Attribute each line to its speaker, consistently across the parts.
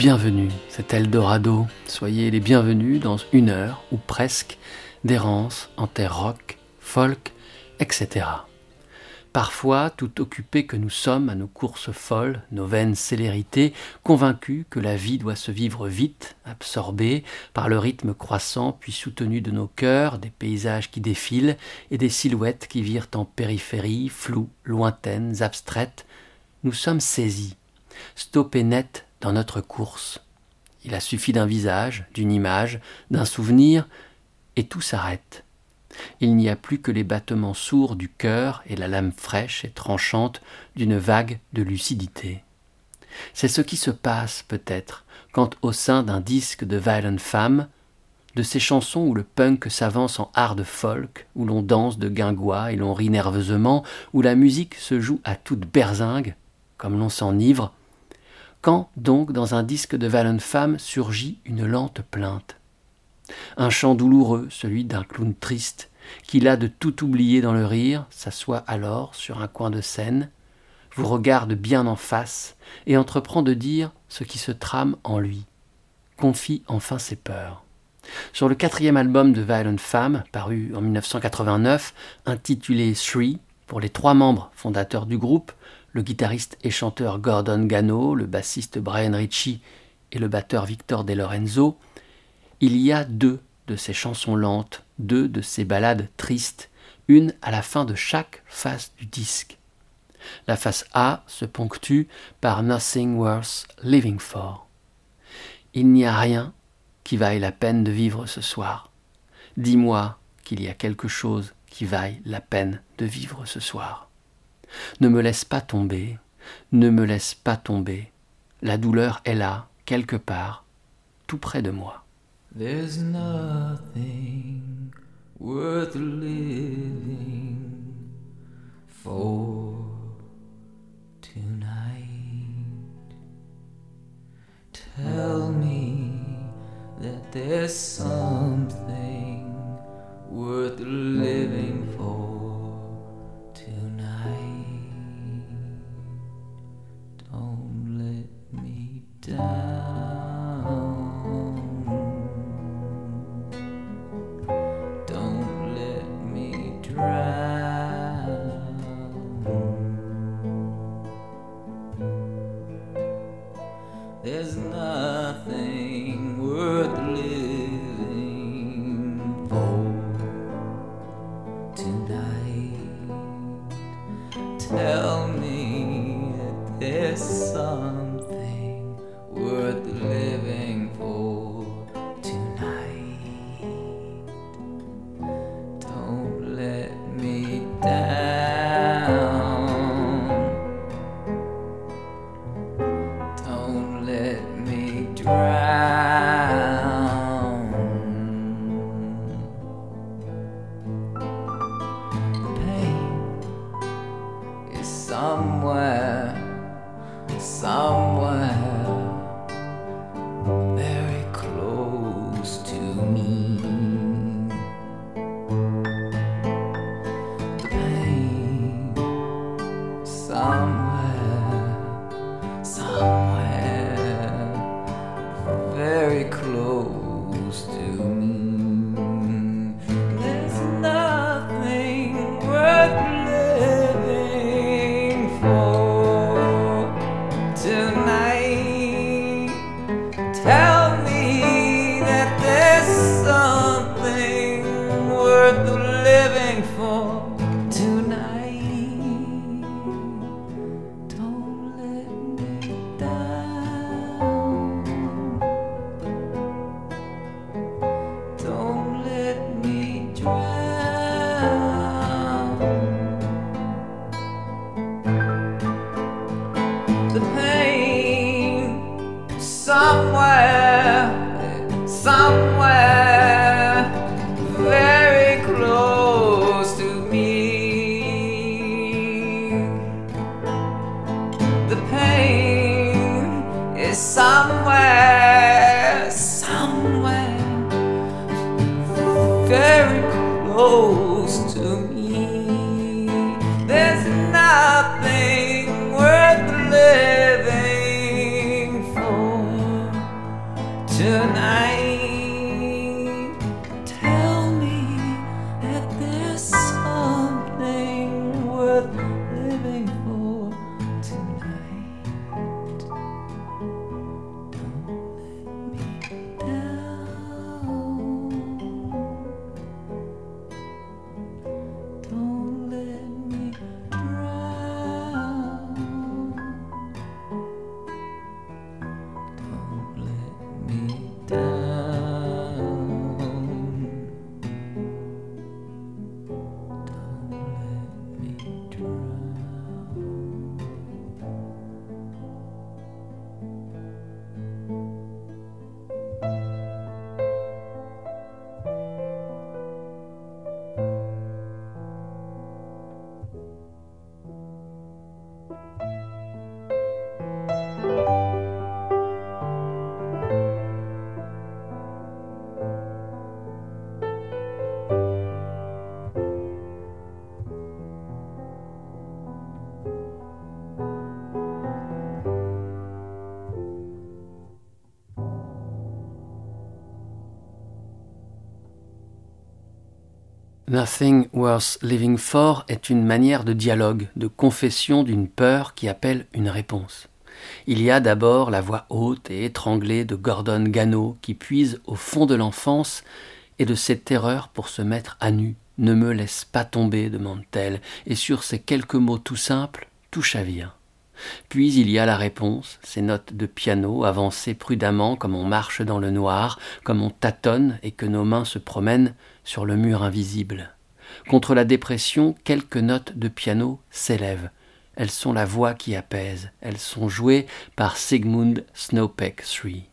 Speaker 1: bienvenus, c'est Eldorado. Soyez les bienvenus dans une heure, ou presque, d'errance en terre rock, folk, etc. Parfois, tout occupés que nous sommes à nos courses folles, nos vaines célérités, convaincus que la vie doit se vivre vite, absorbée par le rythme croissant puis soutenu de nos cœurs, des paysages qui défilent et des silhouettes qui virent en périphérie, floues, lointaines, abstraites, nous sommes saisis, stoppés net dans notre course. Il a suffi d'un visage, d'une image, d'un souvenir, et tout s'arrête. Il n'y a plus que les battements sourds du cœur et la lame fraîche et tranchante d'une vague de lucidité. C'est ce qui se passe, peut-être, quand au sein d'un disque de Violent Femme, de ces chansons où le punk s'avance en hard folk, où l'on danse de guingois et l'on rit nerveusement, où la musique se joue à toute berzingue, comme l'on s'enivre, quand donc dans un disque de Femme surgit une lente plainte un chant douloureux, celui d'un clown triste, qui là de tout oublier dans le rire, s'assoit alors sur un coin de scène, vous regarde bien en face et entreprend de dire ce qui se trame en lui, confie enfin ses peurs. Sur le quatrième album de Violent Femme, paru en 1989, intitulé Three, pour les trois membres fondateurs du groupe, le guitariste et chanteur Gordon Gano, le bassiste Brian Ritchie et le batteur Victor De Lorenzo, il y a deux de ces chansons lentes, deux de ces ballades tristes, une à la fin de chaque face du disque. La face A se ponctue par Nothing Worth Living For. Il n'y a rien qui vaille la peine de vivre ce soir. Dis-moi qu'il y a quelque chose qui vaille la peine de vivre ce soir. Ne me laisse pas tomber, ne me laisse pas tomber. La douleur est là, quelque part, tout près de moi.
Speaker 2: There's nothing worth living for tonight. Tell me that there's something worth living for me down. nothing worth living
Speaker 1: Nothing Worth Living For est une manière de dialogue, de confession d'une peur qui appelle une réponse. Il y a d'abord la voix haute et étranglée de Gordon Gano qui puise au fond de l'enfance et de ses terreurs pour se mettre à nu. Ne me laisse pas tomber, demande-t-elle, et sur ces quelques mots tout simples, tout chavire. Puis il y a la réponse, ces notes de piano avancées prudemment comme on marche dans le noir, comme on tâtonne et que nos mains se promènent sur le mur invisible. Contre la dépression, quelques notes de piano s'élèvent. Elles sont la voix qui apaise. Elles sont jouées par Sigmund Snowpeck III.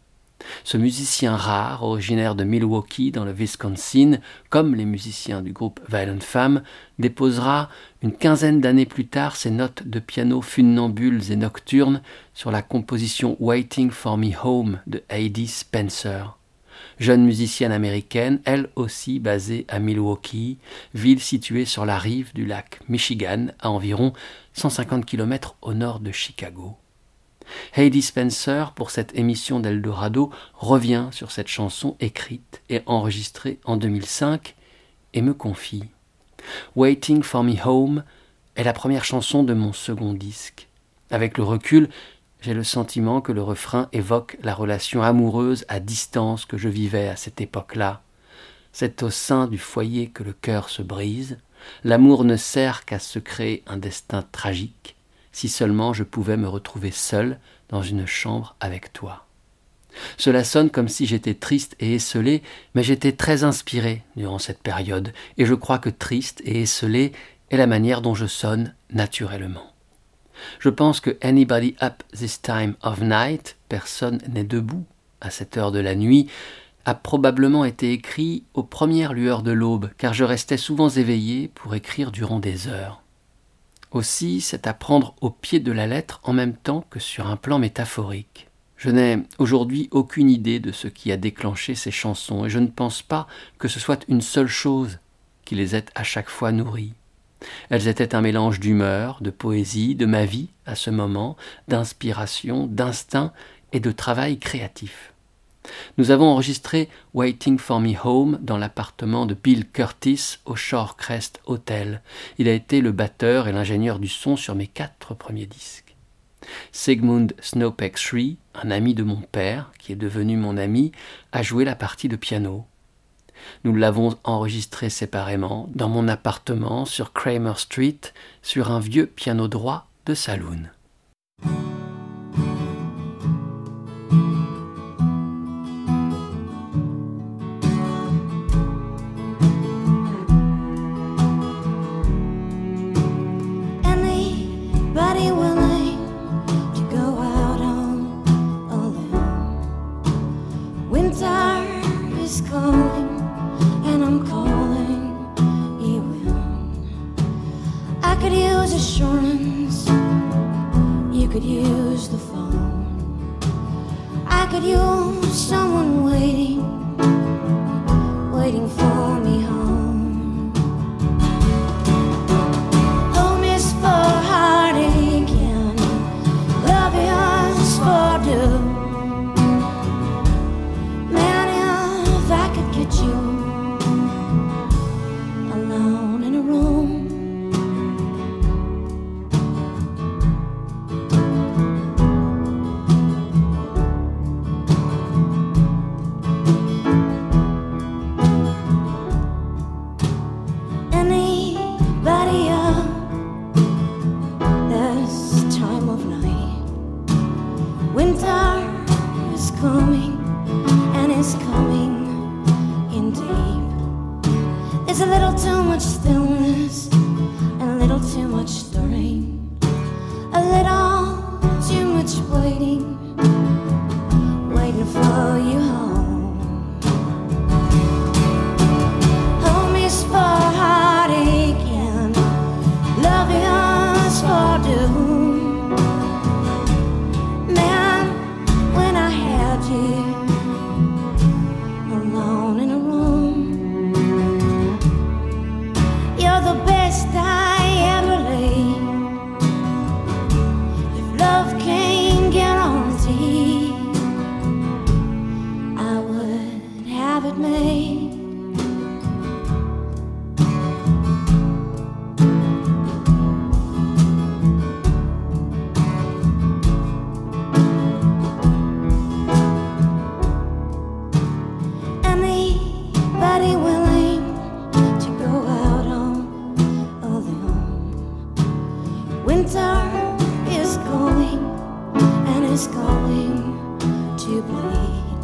Speaker 1: Ce musicien rare, originaire de Milwaukee dans le Wisconsin, comme les musiciens du groupe Violent Femmes, déposera une quinzaine d'années plus tard ses notes de piano funambules et nocturnes sur la composition Waiting for Me Home de Heidi Spencer. Jeune musicienne américaine, elle aussi basée à Milwaukee, ville située sur la rive du lac Michigan, à environ 150 km au nord de Chicago. Heidi Spencer, pour cette émission d'Eldorado, revient sur cette chanson écrite et enregistrée en 2005 et me confie Waiting for Me Home est la première chanson de mon second disque. Avec le recul, j'ai le sentiment que le refrain évoque la relation amoureuse à distance que je vivais à cette époque-là. C'est au sein du foyer que le cœur se brise. L'amour ne sert qu'à se créer un destin tragique si seulement je pouvais me retrouver seul dans une chambre avec toi. Cela sonne comme si j'étais triste et esselé, mais j'étais très inspiré durant cette période, et je crois que triste et esselé est la manière dont je sonne naturellement. Je pense que Anybody Up This Time of Night, personne n'est debout à cette heure de la nuit, a probablement été écrit aux premières lueurs de l'aube, car je restais souvent éveillé pour écrire durant des heures. Aussi, c'est à prendre au pied de la lettre en même temps que sur un plan métaphorique. Je n'ai aujourd'hui aucune idée de ce qui a déclenché ces chansons, et je ne pense pas que ce soit une seule chose qui les ait à chaque fois nourries. Elles étaient un mélange d'humeur, de poésie, de ma vie à ce moment, d'inspiration, d'instinct et de travail créatif. Nous avons enregistré Waiting for Me Home dans l'appartement de Bill Curtis au Shorecrest Hotel. Il a été le batteur et l'ingénieur du son sur mes quatre premiers disques. Sigmund Snowpeck III, un ami de mon père, qui est devenu mon ami, a joué la partie de piano. Nous l'avons enregistré séparément dans mon appartement sur Kramer Street sur un vieux piano droit de saloon. bleed.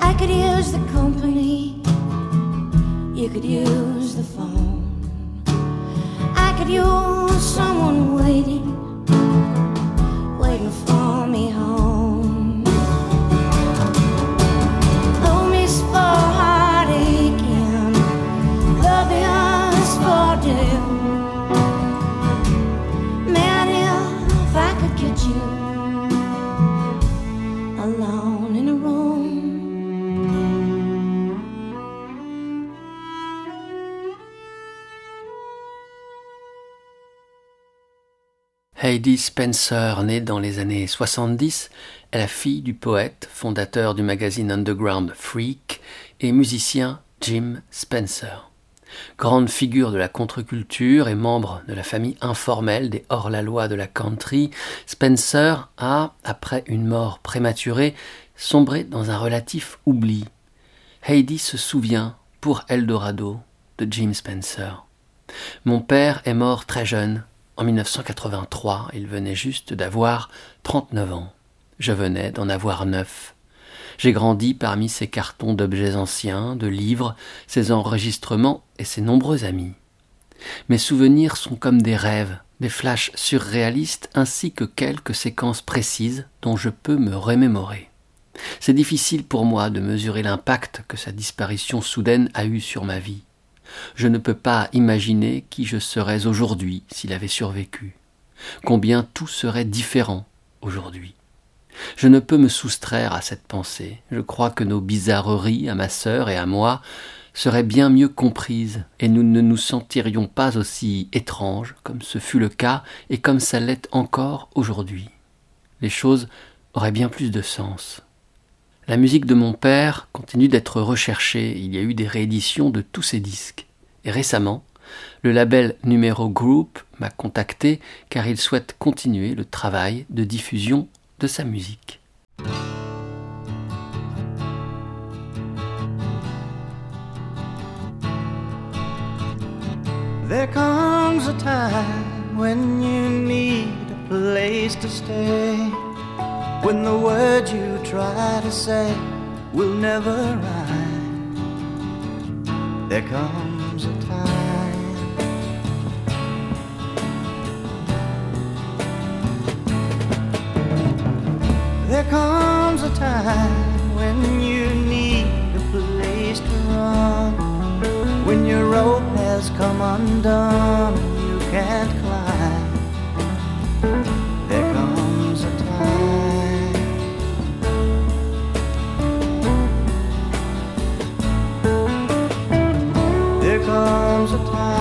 Speaker 3: I could use the company, you could use the phone. I could use someone waiting, waiting for me home.
Speaker 1: Heidi Spencer, née dans les années 70, est la fille du poète, fondateur du magazine underground Freak et musicien Jim Spencer. Grande figure de la contre-culture et membre de la famille informelle des hors-la-loi de la country, Spencer a, après une mort prématurée, sombré dans un relatif oubli. Heidi se souvient, pour Eldorado, de Jim Spencer. Mon père est mort très jeune, en 1983, il venait juste d'avoir 39 ans. Je venais d'en avoir neuf. J'ai grandi parmi ces cartons d'objets anciens, de livres, ces enregistrements et ces nombreux amis. Mes souvenirs sont comme des rêves, des flashs surréalistes ainsi que quelques séquences précises dont je peux me remémorer. C'est difficile pour moi de mesurer l'impact que sa disparition soudaine a eu sur ma vie. Je ne peux pas imaginer qui je serais aujourd'hui s'il avait survécu. Combien tout serait différent aujourd'hui. Je ne peux me soustraire à cette pensée. Je crois que nos bizarreries à ma sœur et à moi seraient bien mieux comprises, et nous ne nous sentirions pas aussi étranges comme ce fut le cas et comme ça l'est encore aujourd'hui. Les choses auraient bien plus de sens. La musique de mon père continue d'être recherchée. Il y a eu des rééditions de tous ses disques. Et récemment, le label Numéro Group m'a contacté car il souhaite continuer le travail de diffusion de sa musique.
Speaker 4: When the words you try to say will never rhyme. There comes a time. There comes a time when you need a place to run. When your rope has come undone you can't comes a time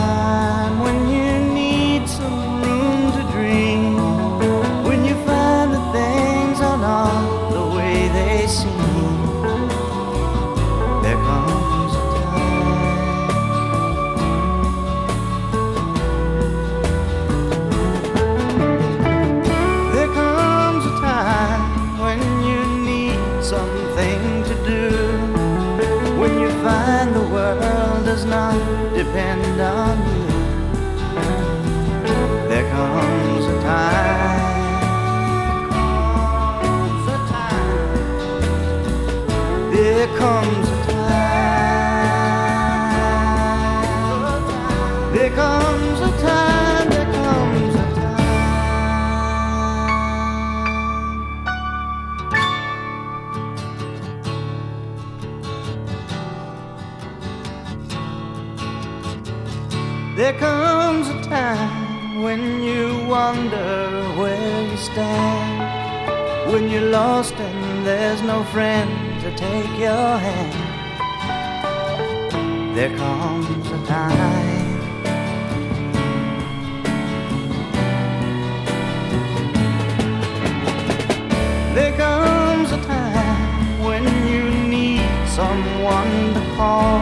Speaker 4: depend on you. There comes a time. Comes a time. There comes comes a time when you wonder where you stand. When you're lost and there's no friend to take your hand. There comes a time. There comes a time when you need someone to call,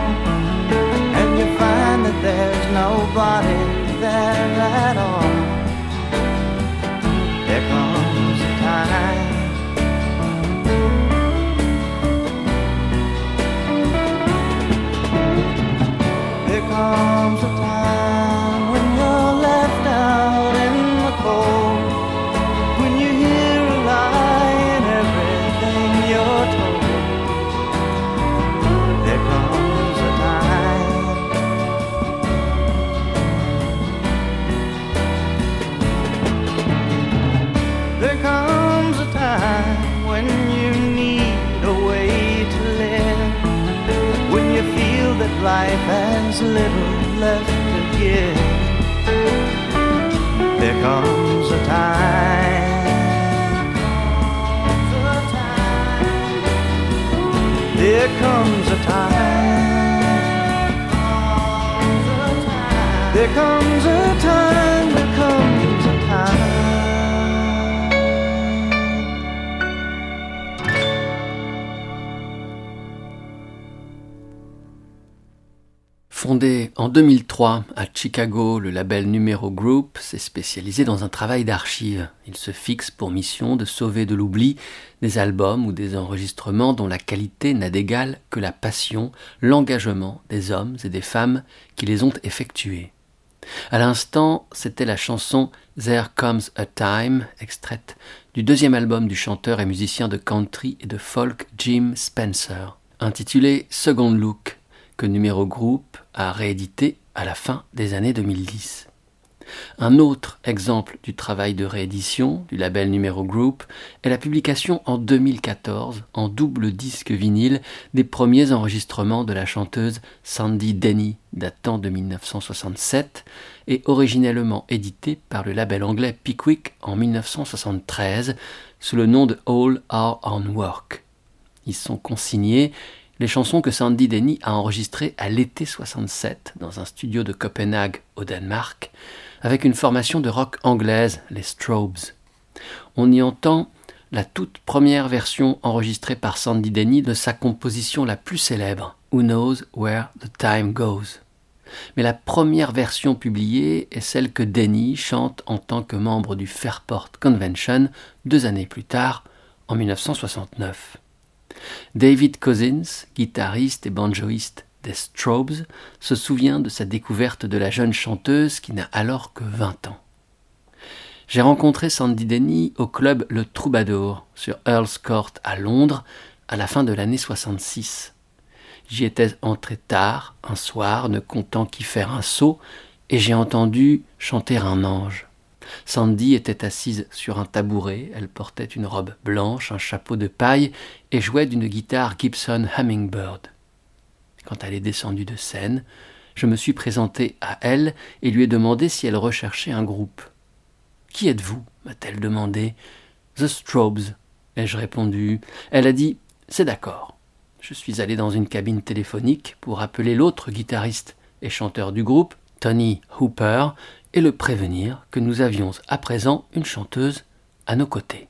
Speaker 4: there's nobody there at all. There comes a time. There comes a time life has little left to give. There comes a time. There comes a time. There comes a
Speaker 1: Fondé en 2003 à Chicago, le label Numero Group s'est spécialisé dans un travail d'archives. Il se fixe pour mission de sauver de l'oubli des albums ou des enregistrements dont la qualité n'a d'égal que la passion, l'engagement des hommes et des femmes qui les ont effectués. À l'instant, c'était la chanson There Comes a Time, extraite du deuxième album du chanteur et musicien de country et de folk Jim Spencer, intitulé Second Look, que Numéro Group a réédité à la fin des années 2010. Un autre exemple du travail de réédition du label Numéro Group est la publication en 2014, en double disque vinyle, des premiers enregistrements de la chanteuse Sandy Denny, datant de 1967, et originellement édité par le label anglais Pickwick en 1973, sous le nom de All Are on Work. Ils sont consignés les chansons que Sandy Denny a enregistrées à l'été 67 dans un studio de Copenhague au Danemark, avec une formation de rock anglaise, les Strobes. On y entend la toute première version enregistrée par Sandy Denny de sa composition la plus célèbre, Who Knows Where the Time Goes. Mais la première version publiée est celle que Denny chante en tant que membre du Fairport Convention deux années plus tard, en 1969. David Cousins, guitariste et banjoiste des Strobes, se souvient de sa découverte de la jeune chanteuse qui n'a alors que 20 ans. J'ai rencontré Sandy Denny au club Le Troubadour sur Earl's Court à Londres à la fin de l'année 66. J'y étais entré tard, un soir, ne comptant qu'y faire un saut, et j'ai entendu chanter un ange. Sandy était assise sur un tabouret, elle portait une robe blanche, un chapeau de paille et jouait d'une guitare Gibson Hummingbird. Quand elle est descendue de scène, je me suis présenté à elle et lui ai demandé si elle recherchait un groupe. Qui êtes-vous? m'a-t-elle demandé. The Strobes, ai-je répondu. Elle a dit C'est d'accord. Je suis allé dans une cabine téléphonique pour appeler l'autre guitariste et chanteur du groupe, Tony Hooper, et le prévenir que nous avions à présent une chanteuse à nos côtés.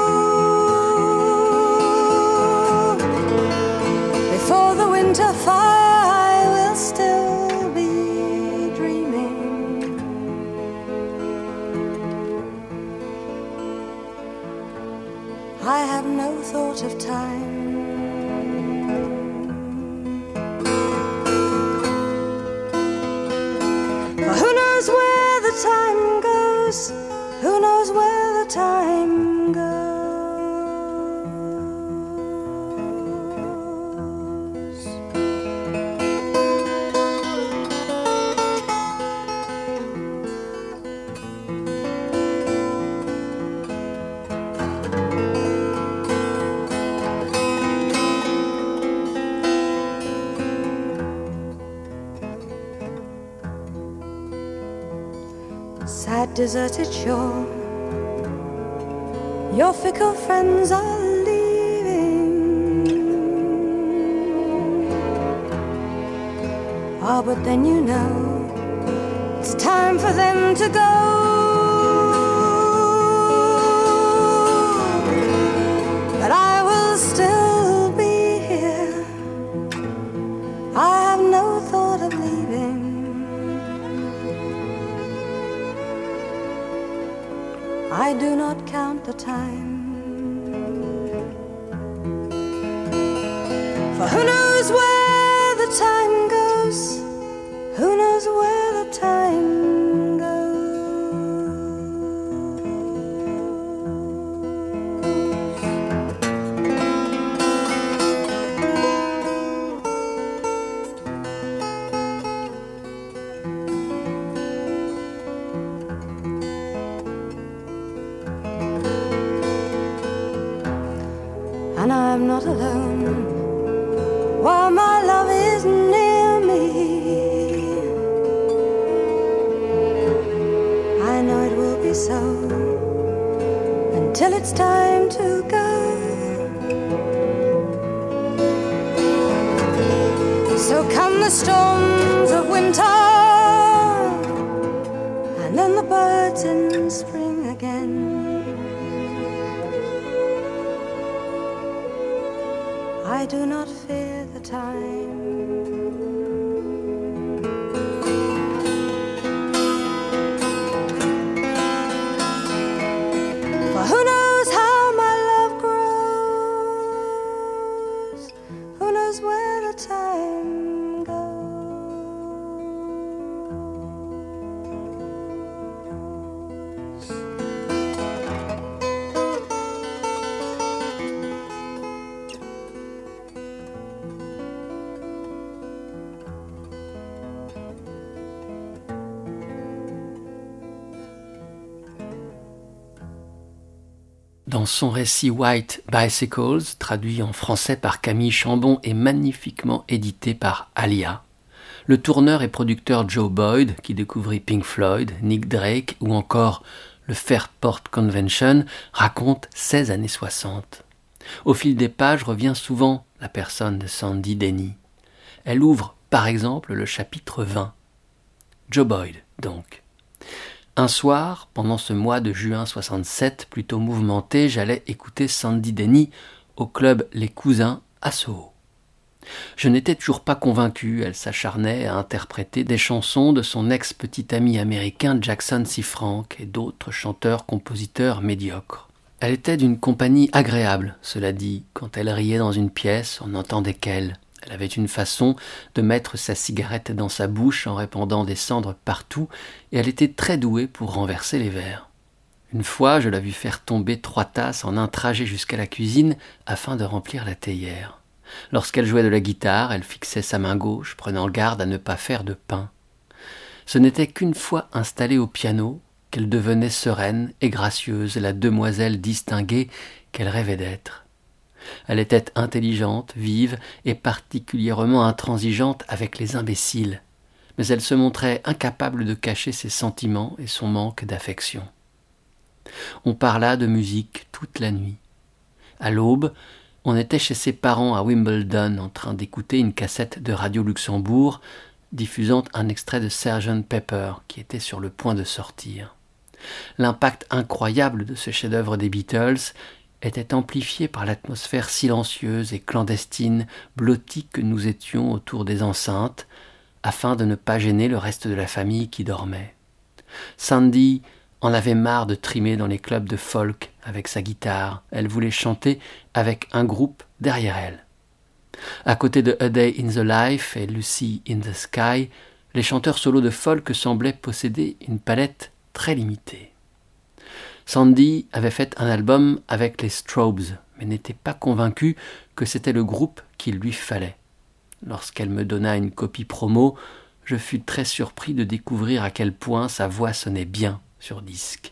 Speaker 5: Deserted shore. Your fickle friends are leaving. Ah, but then you know it's time for them to go. I do not count the time.
Speaker 1: Dans son récit White Bicycles, traduit en français par Camille Chambon et magnifiquement édité par Alia, le tourneur et producteur Joe Boyd, qui découvrit Pink Floyd, Nick Drake ou encore le Fairport Convention, raconte 16 années 60. Au fil des pages revient souvent la personne de Sandy Denny. Elle ouvre, par exemple, le chapitre 20. Joe Boyd, donc. Un soir, pendant ce mois de juin 67, plutôt mouvementé, j'allais écouter Sandy Denny au club Les Cousins à Soho. Je n'étais toujours pas convaincu, elle s'acharnait à interpréter des chansons de son ex-petit ami américain Jackson C. Frank et d'autres chanteurs-compositeurs médiocres. Elle était d'une compagnie agréable, cela dit, quand elle riait dans une pièce, on n'entendait qu'elle. Elle avait une façon de mettre sa cigarette dans sa bouche en répandant des cendres partout, et elle était très douée pour renverser les verres. Une fois, je la vis faire tomber trois tasses en un trajet jusqu'à la cuisine afin de remplir la théière. Lorsqu'elle jouait de la guitare, elle fixait sa main gauche, prenant garde à ne pas faire de pain. Ce n'était qu'une fois installée au piano qu'elle devenait sereine et gracieuse, la demoiselle distinguée qu'elle rêvait d'être. Elle était intelligente, vive et particulièrement intransigeante avec les imbéciles, mais elle se montrait incapable de cacher ses sentiments et son manque d'affection. On parla de musique toute la nuit. À l'aube, on était chez ses parents à Wimbledon en train d'écouter une cassette de Radio Luxembourg diffusant un extrait de Sgt Pepper qui était sur le point de sortir. L'impact incroyable de ce chef-d'œuvre des Beatles était amplifié par l'atmosphère silencieuse et clandestine, blottie que nous étions autour des enceintes, afin de ne pas gêner le reste de la famille qui dormait. Sandy en avait marre de trimer dans les clubs de folk avec sa guitare. Elle voulait chanter avec un groupe derrière elle. À côté de A Day in the Life et Lucy in the Sky, les chanteurs solos de folk semblaient posséder une palette très limitée. Sandy avait fait un album avec les Strobes, mais n'était pas convaincue que c'était le groupe qu'il lui fallait. Lorsqu'elle me donna une copie promo, je fus très surpris de découvrir à quel point sa voix sonnait bien sur disque.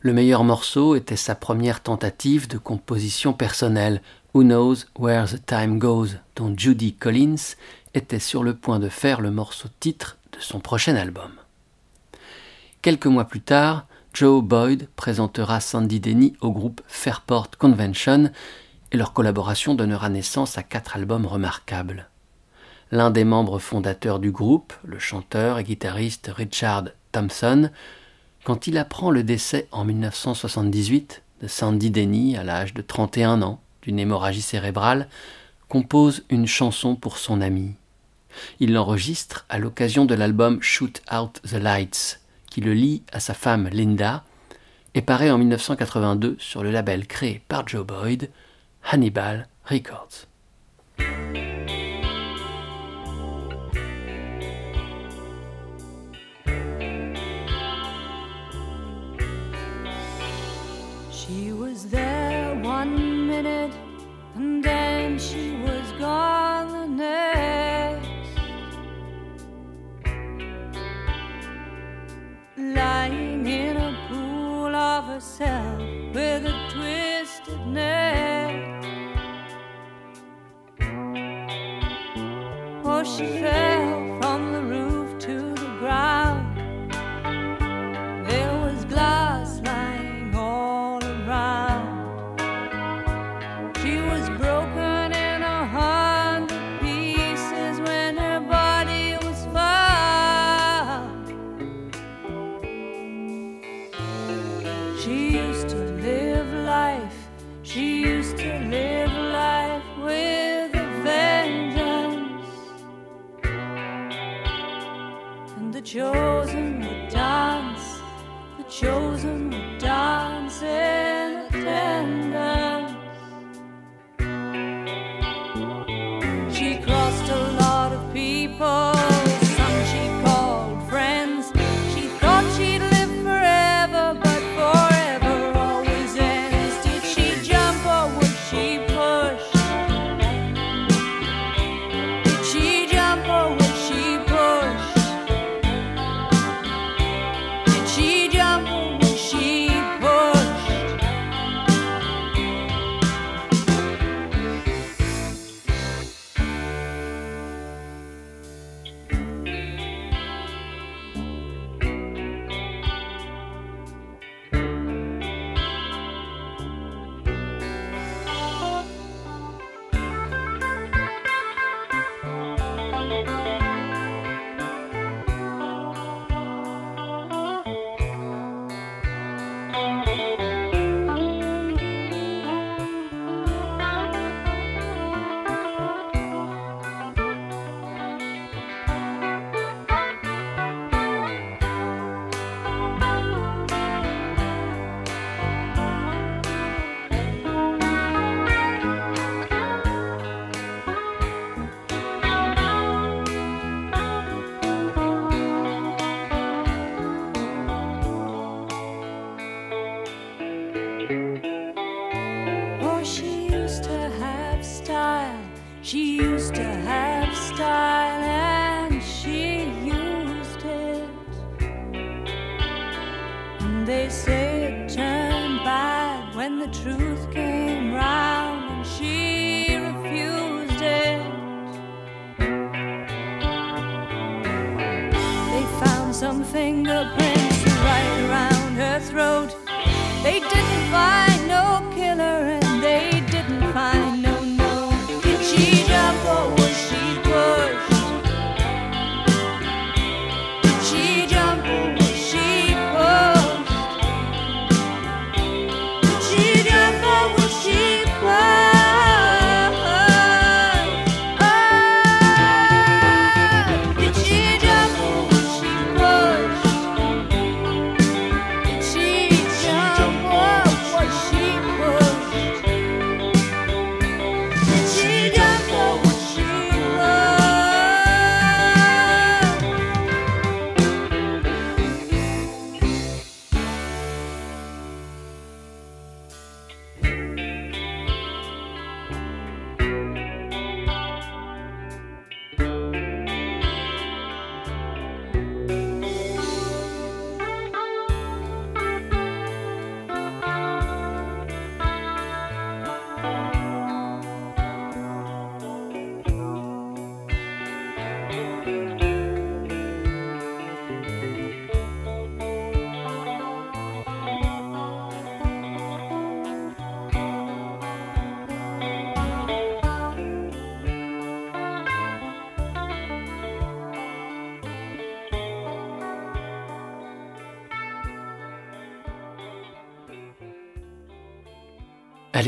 Speaker 1: Le meilleur morceau était sa première tentative de composition personnelle, Who Knows Where the Time Goes, dont Judy Collins était sur le point de faire le morceau titre de son prochain album. Quelques mois plus tard, Joe Boyd présentera Sandy Denny au groupe Fairport Convention et leur collaboration donnera naissance à quatre albums remarquables. L'un des membres fondateurs du groupe, le chanteur et guitariste Richard Thompson, quand il apprend le décès en 1978 de Sandy Denny à l'âge de 31 ans d'une hémorragie cérébrale, compose une chanson pour son ami. Il l'enregistre à l'occasion de l'album Shoot Out the Lights, le lie à sa femme Linda,
Speaker 2: et paraît en 1982 sur le label créé par Joe Boyd, Hannibal Records.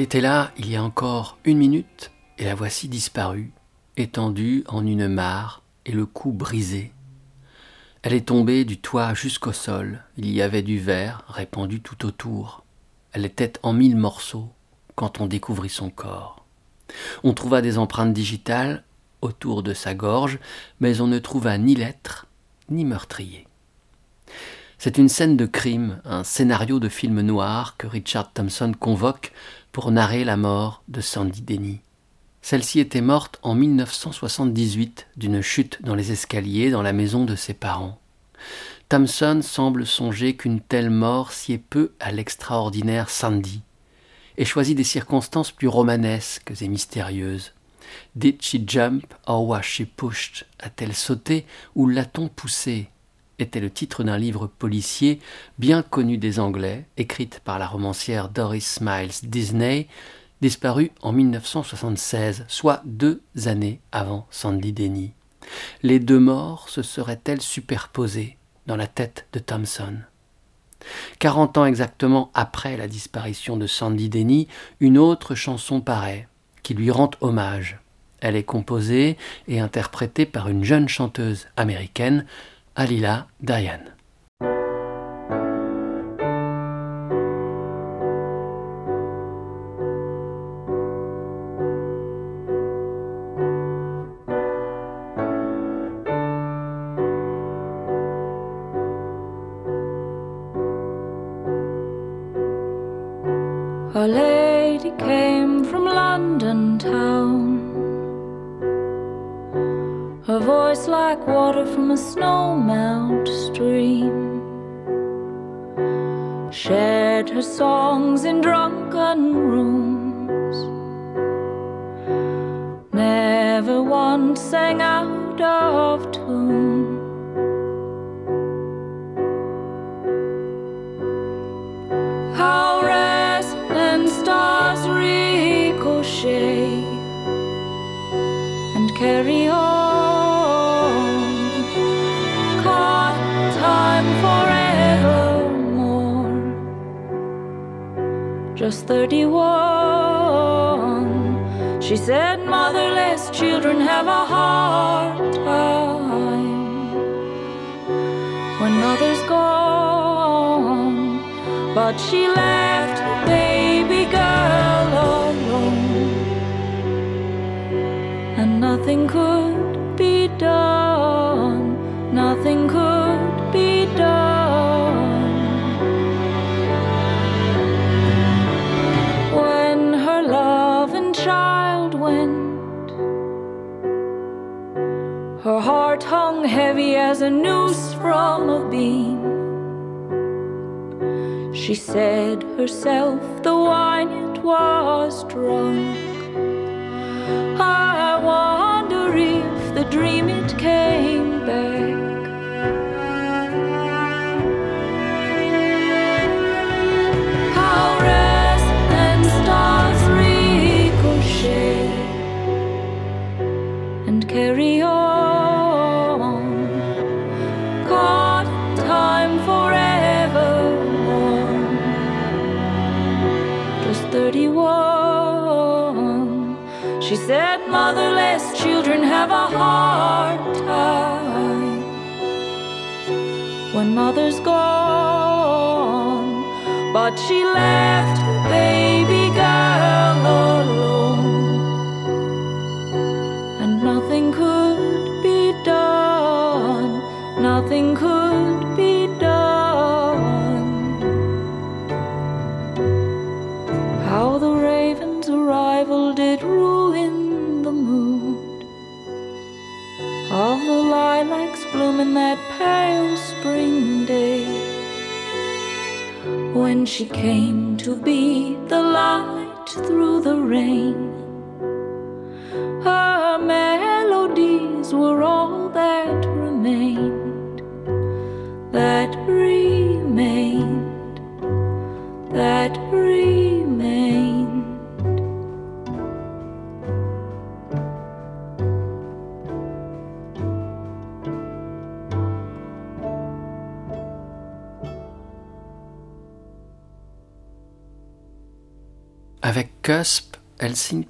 Speaker 2: Elle était là il y a encore une minute, et la voici disparue, étendue en une mare, et le cou brisé.
Speaker 1: Elle est tombée du toit jusqu'au sol, il y avait du verre répandu tout autour. Elle était en mille morceaux quand on découvrit son corps. On trouva des empreintes digitales autour de sa gorge, mais on ne trouva ni lettres ni meurtrier. C'est une scène de crime, un scénario de film noir que Richard Thompson convoque pour narrer la mort de Sandy Denny. Celle-ci était morte en 1978 d'une chute dans les escaliers dans la maison de ses parents. Thompson semble songer qu'une telle mort sied peu à l'extraordinaire Sandy, et choisit des circonstances plus romanesques et mystérieuses. Did she jump or was she pushed? A-t-elle sauté ou l'a-t-on poussée? Était le titre d'un livre policier bien connu des Anglais, écrite par la romancière Doris Miles Disney, disparue en 1976, soit deux années avant Sandy Denny. Les deux morts se seraient-elles superposées dans la tête de Thompson? Quarante ans exactement après la disparition de Sandy Denny, une autre chanson paraît, qui lui rend hommage. Elle est composée et interprétée par une jeune chanteuse américaine, Alila Diane.
Speaker 2: Carry on. Caught time forevermore. Just 31. She said, Motherless children have a hard time when mother's gone. But she left nothing could be done. Nothing could be done. When her love and child went, her heart hung heavy as a noose from a beam. She said herself the wine it was drunk. Dream it came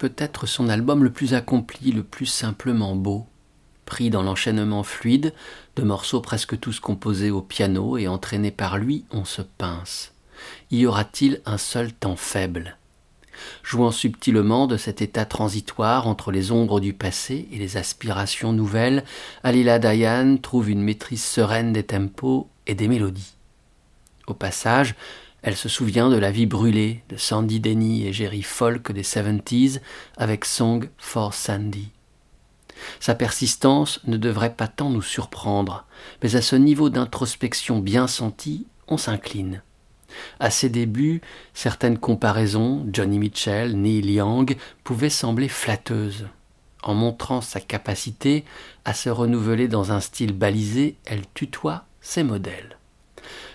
Speaker 1: peut-être son album le plus accompli, le plus simplement beau, Pris dans l'enchaînement fluide de morceaux presque tous composés au piano et entraînés par lui, on se pince. Y aura-t-il un seul temps faible? Jouant subtilement de cet état transitoire entre les ombres du passé et les aspirations nouvelles, Alila Dayan trouve une maîtrise sereine des tempos et des mélodies. Au passage, elle se souvient de la vie brûlée de Sandy Denny et Jerry Folk des 70s avec Song for Sandy. Sa persistance ne devrait pas tant nous surprendre, mais à ce niveau d'introspection bien senti, on s'incline. À ses débuts, certaines comparaisons, Johnny Mitchell, Neil Young, pouvaient sembler flatteuses. En montrant sa capacité à se renouveler dans un style balisé, elle tutoie ses modèles.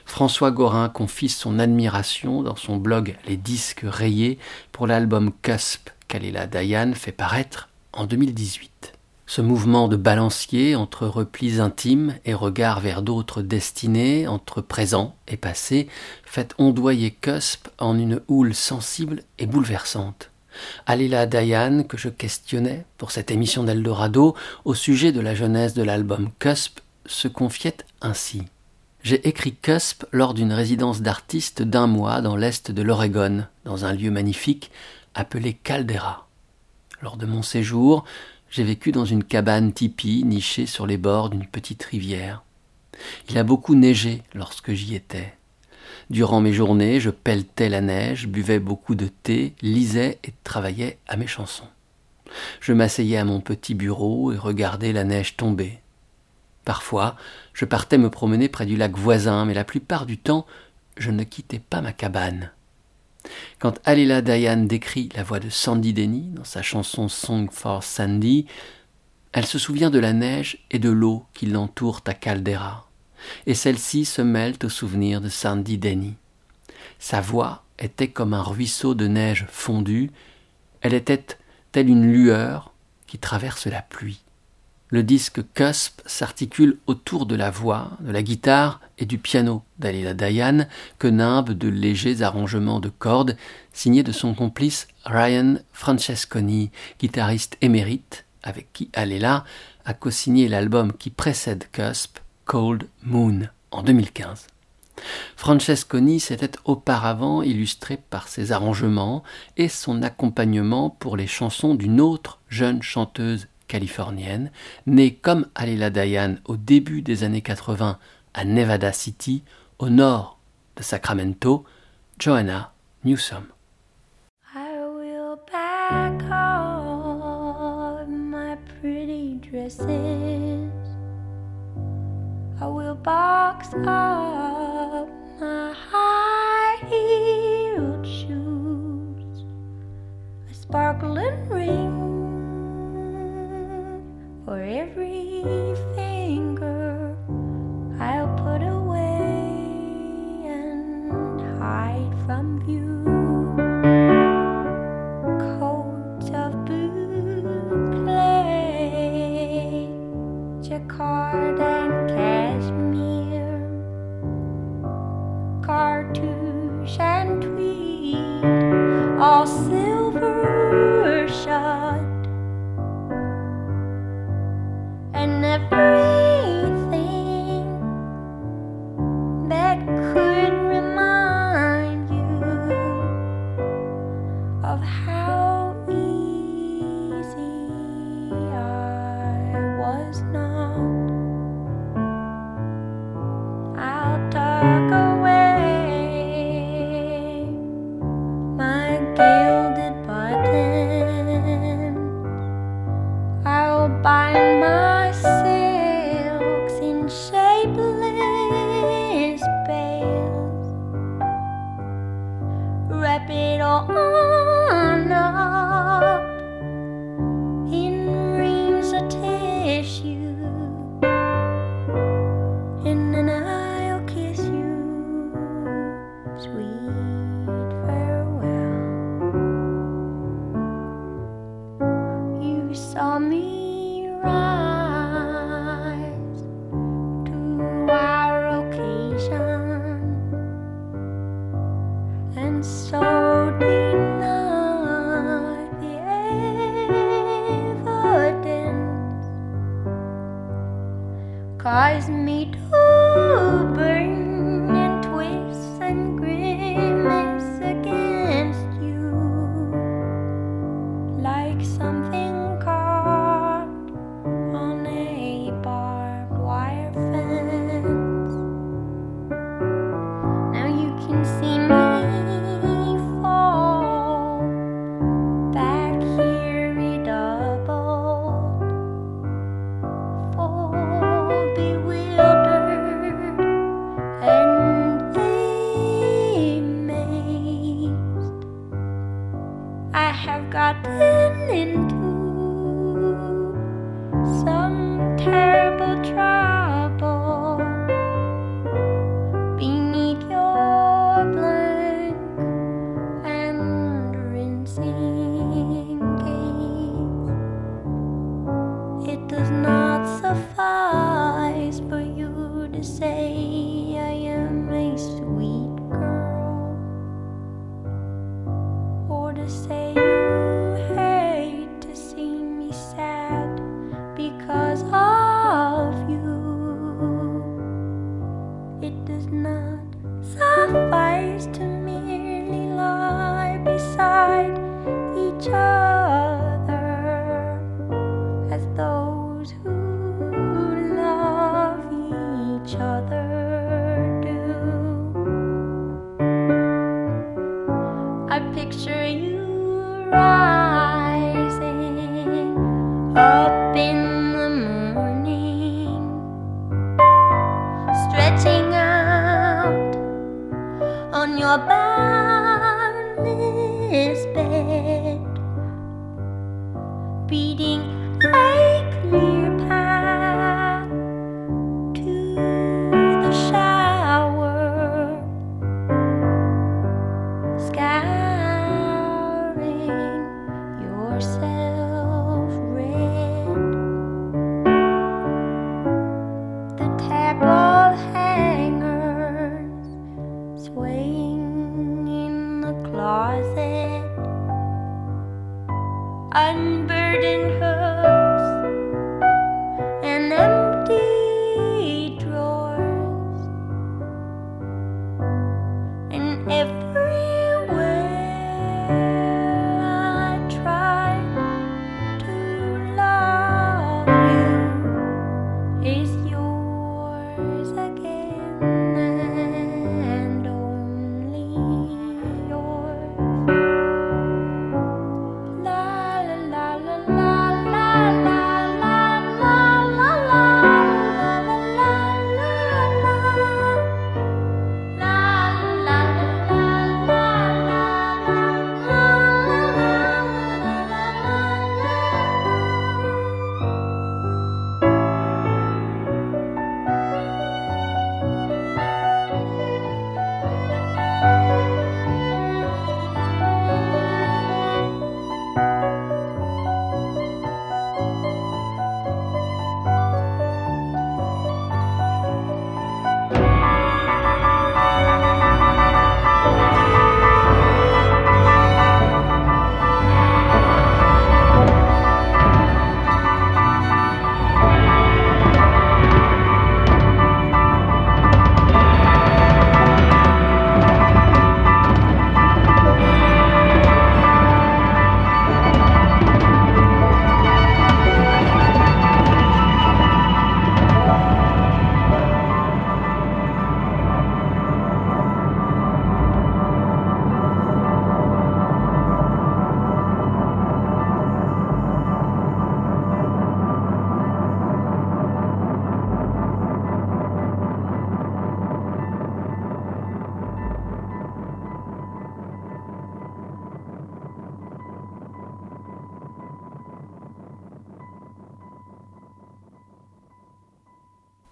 Speaker 1: François Gorin confie son admiration dans son blog Les disques rayés pour l'album Cusp qu'Alila Dayan fait paraître en 2018. Ce mouvement de balancier entre replis intimes et regards vers d'autres destinées, entre présent et passé, fait ondoyer Cusp en une houle sensible et bouleversante. Alila Dayan, que je questionnais pour cette émission d'Eldorado au sujet de la jeunesse de l'album Cusp, se confiait ainsi. J'ai écrit Cusp lors d'une résidence d'artiste d'un mois dans l'est de l'Oregon, dans un lieu magnifique appelé Caldera. Lors de mon séjour, j'ai vécu dans une cabane tipi nichée sur les bords d'une petite rivière. Il a beaucoup neigé lorsque j'y étais. Durant mes journées, je pelletais la neige, buvais beaucoup de thé, lisais et travaillais à mes chansons. Je m'asseyais à mon petit bureau et regardais la neige tomber. Parfois, je partais me promener près du lac voisin, mais la plupart du temps, je ne quittais pas ma cabane. Quand Alila Dayan décrit la voix de Sandy Denny dans sa chanson Song for Sandy, elle se souvient de la neige et de l'eau qui l'entourent à Caldera, et celle-ci se mêle au souvenir de Sandy Denny. Sa voix était comme un ruisseau de neige fondue, elle était telle une lueur qui traverse la pluie. Le disque Cusp s'articule autour de la voix, de la guitare et du piano d'Alila Dayan, que nimbent de légers arrangements de cordes signés de son complice Ryan Francesconi, guitariste émérite, avec qui Alila a co-signé l'album qui précède Cusp, Cold Moon, en 2015. Francesconi s'était auparavant illustré par ses arrangements et son accompagnement pour les chansons d'une autre jeune chanteuse californienne, née comme Alila Dayan au début des années 80 à Nevada City, au nord de Sacramento, Joanna Newsom.
Speaker 3: I will pack all my pretty dresses. I will box up my high heeled shoes, a sparkling ring for every finger I'll put away and hide from view. Coats of boucle, jacquard and cashmere, cartouche and tweed, all silver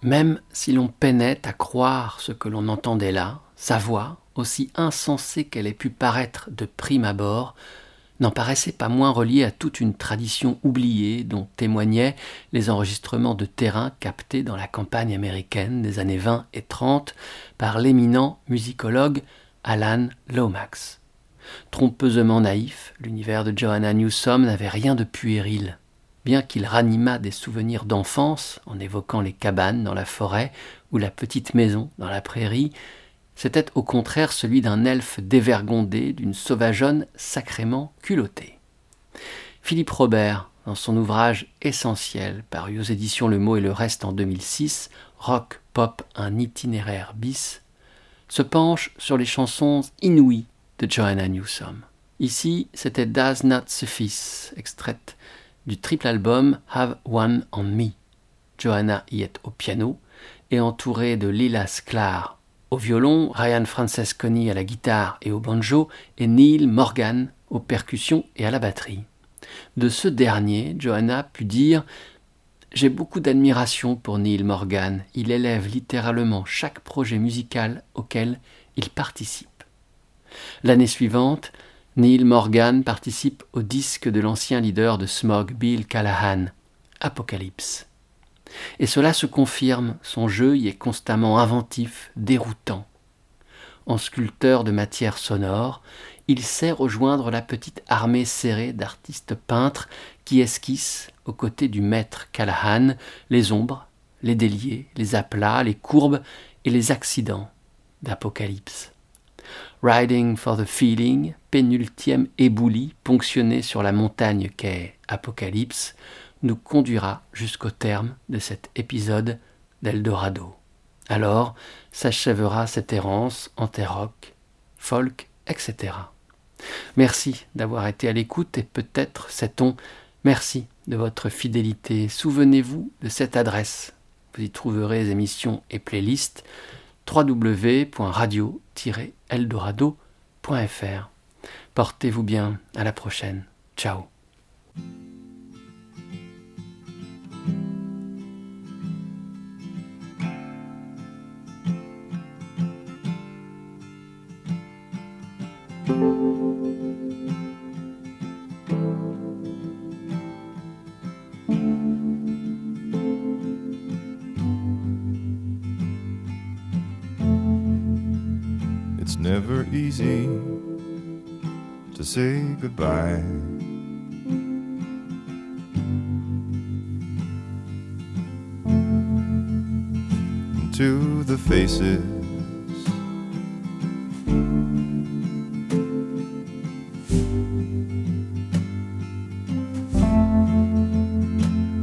Speaker 1: Même si l'on peinait à croire ce que l'on entendait là, sa voix, aussi insensée qu'elle ait pu paraître de prime abord, n'en paraissait pas moins reliée à toute une tradition oubliée dont témoignaient les enregistrements de terrain captés dans la campagne américaine des années 20 et 30 par l'éminent musicologue Alan Lomax. Trompeusement naïf, l'univers de Johanna Newsom n'avait rien de puéril bien qu'il ranimât des souvenirs d'enfance en évoquant les cabanes dans la forêt ou la petite maison dans la prairie, c'était au contraire celui d'un elfe dévergondé, d'une sauvageonne sacrément culottée. Philippe Robert, dans son ouvrage essentiel, paru aux éditions Le Mot et le Reste en 2006, Rock, Pop, un itinéraire bis, se penche sur les chansons inouïes de Joanna Newsom. Ici, c'était Does Not Suffice, extraite du triple album Have One on Me. Joanna y est au piano et entourée de Lila Sklar au violon, Ryan Francesconi à la guitare et au banjo et Neil Morgan aux percussions et à la batterie. De ce dernier, Johanna put dire J'ai beaucoup d'admiration pour Neil Morgan. Il élève littéralement chaque projet musical auquel il participe. L'année suivante, Neil Morgan participe au disque de l'ancien leader de Smog, Bill Callahan, Apocalypse. Et cela se confirme, son jeu y est constamment inventif, déroutant. En sculpteur de matière sonore, il sait rejoindre la petite armée serrée d'artistes peintres qui esquissent, aux côtés du maître Callahan, les ombres, les déliés, les aplats, les courbes et les accidents d'Apocalypse. Riding for the Feeling, pénultième éboulis ponctionné sur la montagne qu'est Apocalypse, nous conduira jusqu'au terme de cet épisode d'Eldorado. Alors s'achèvera cette errance en terre rock, folk, etc. Merci d'avoir été à l'écoute et peut-être sait-on merci de votre fidélité. Souvenez-vous de cette adresse. Vous y trouverez émissions et playlists www.radio-eldorado.fr. Portez-vous bien, à la prochaine. Ciao.
Speaker 6: Goodbye. To the faces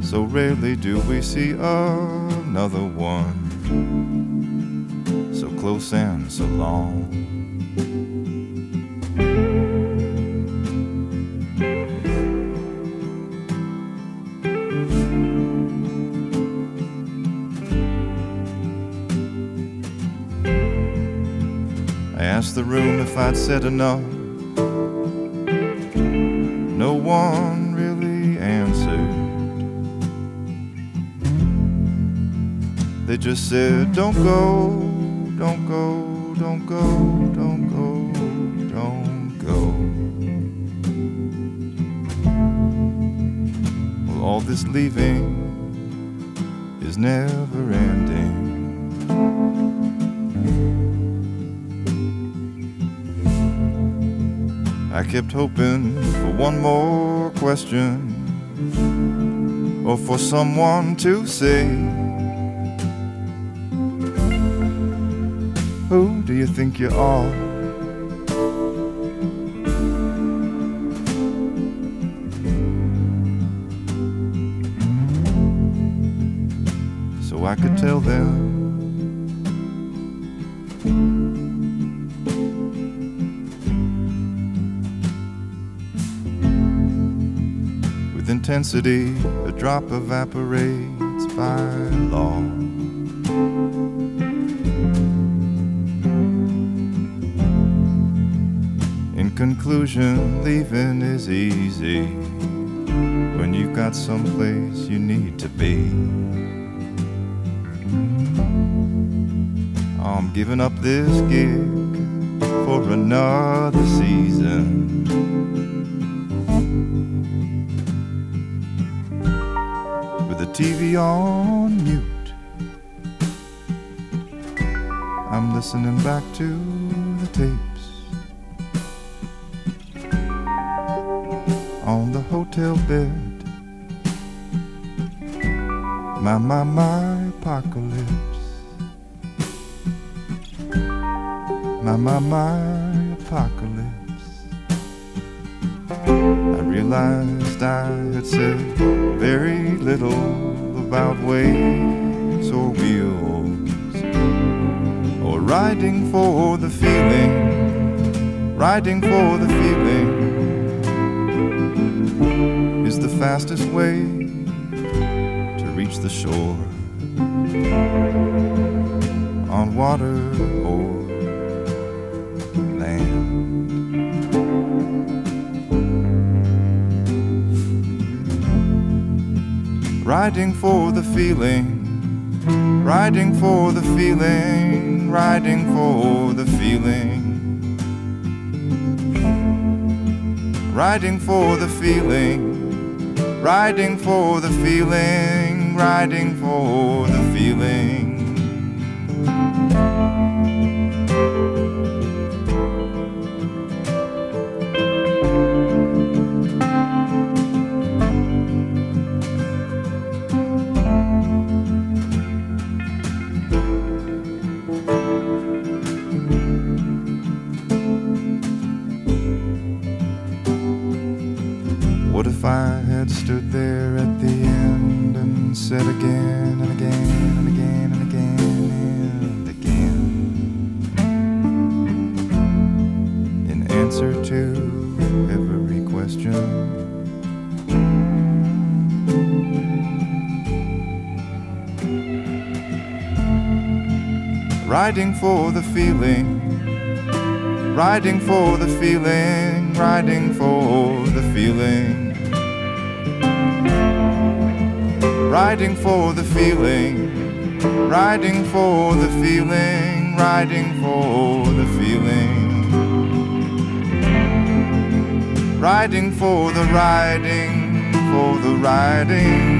Speaker 6: So rarely do we see another one so close and so long. Room if I'd said enough. No one really answered. They just said, Don't go, don't go, don't go, don't go, don't go. Well, all this leaving is never ending. I kept hoping for one more question or for someone to say. Who do you think you are? Intensity, a drop evaporates by law. In conclusion, leaving is easy when you've got someplace you need to be. I'm giving up this gig for another season. TV on mute, I'm listening back to the tapes on the hotel bed My, my, my apocalypse. My, my, my apocalypse. Realized I had said very little about waves or wheels or riding for the feeling, riding for the feeling is the fastest way to reach the shore on water or land. Riding for the feeling, riding for the feeling, riding for the feeling. Riding for the feeling, riding for the feeling, riding for the feeling. Riding for the feeling. Riding for the feeling, riding for the feeling. Riding for the feeling, riding for the feeling, riding for the feeling. Riding for the riding, for the riding,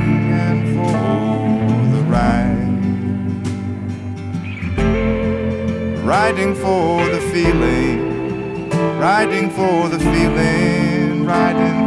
Speaker 6: riding for the feeling, riding for the feeling, riding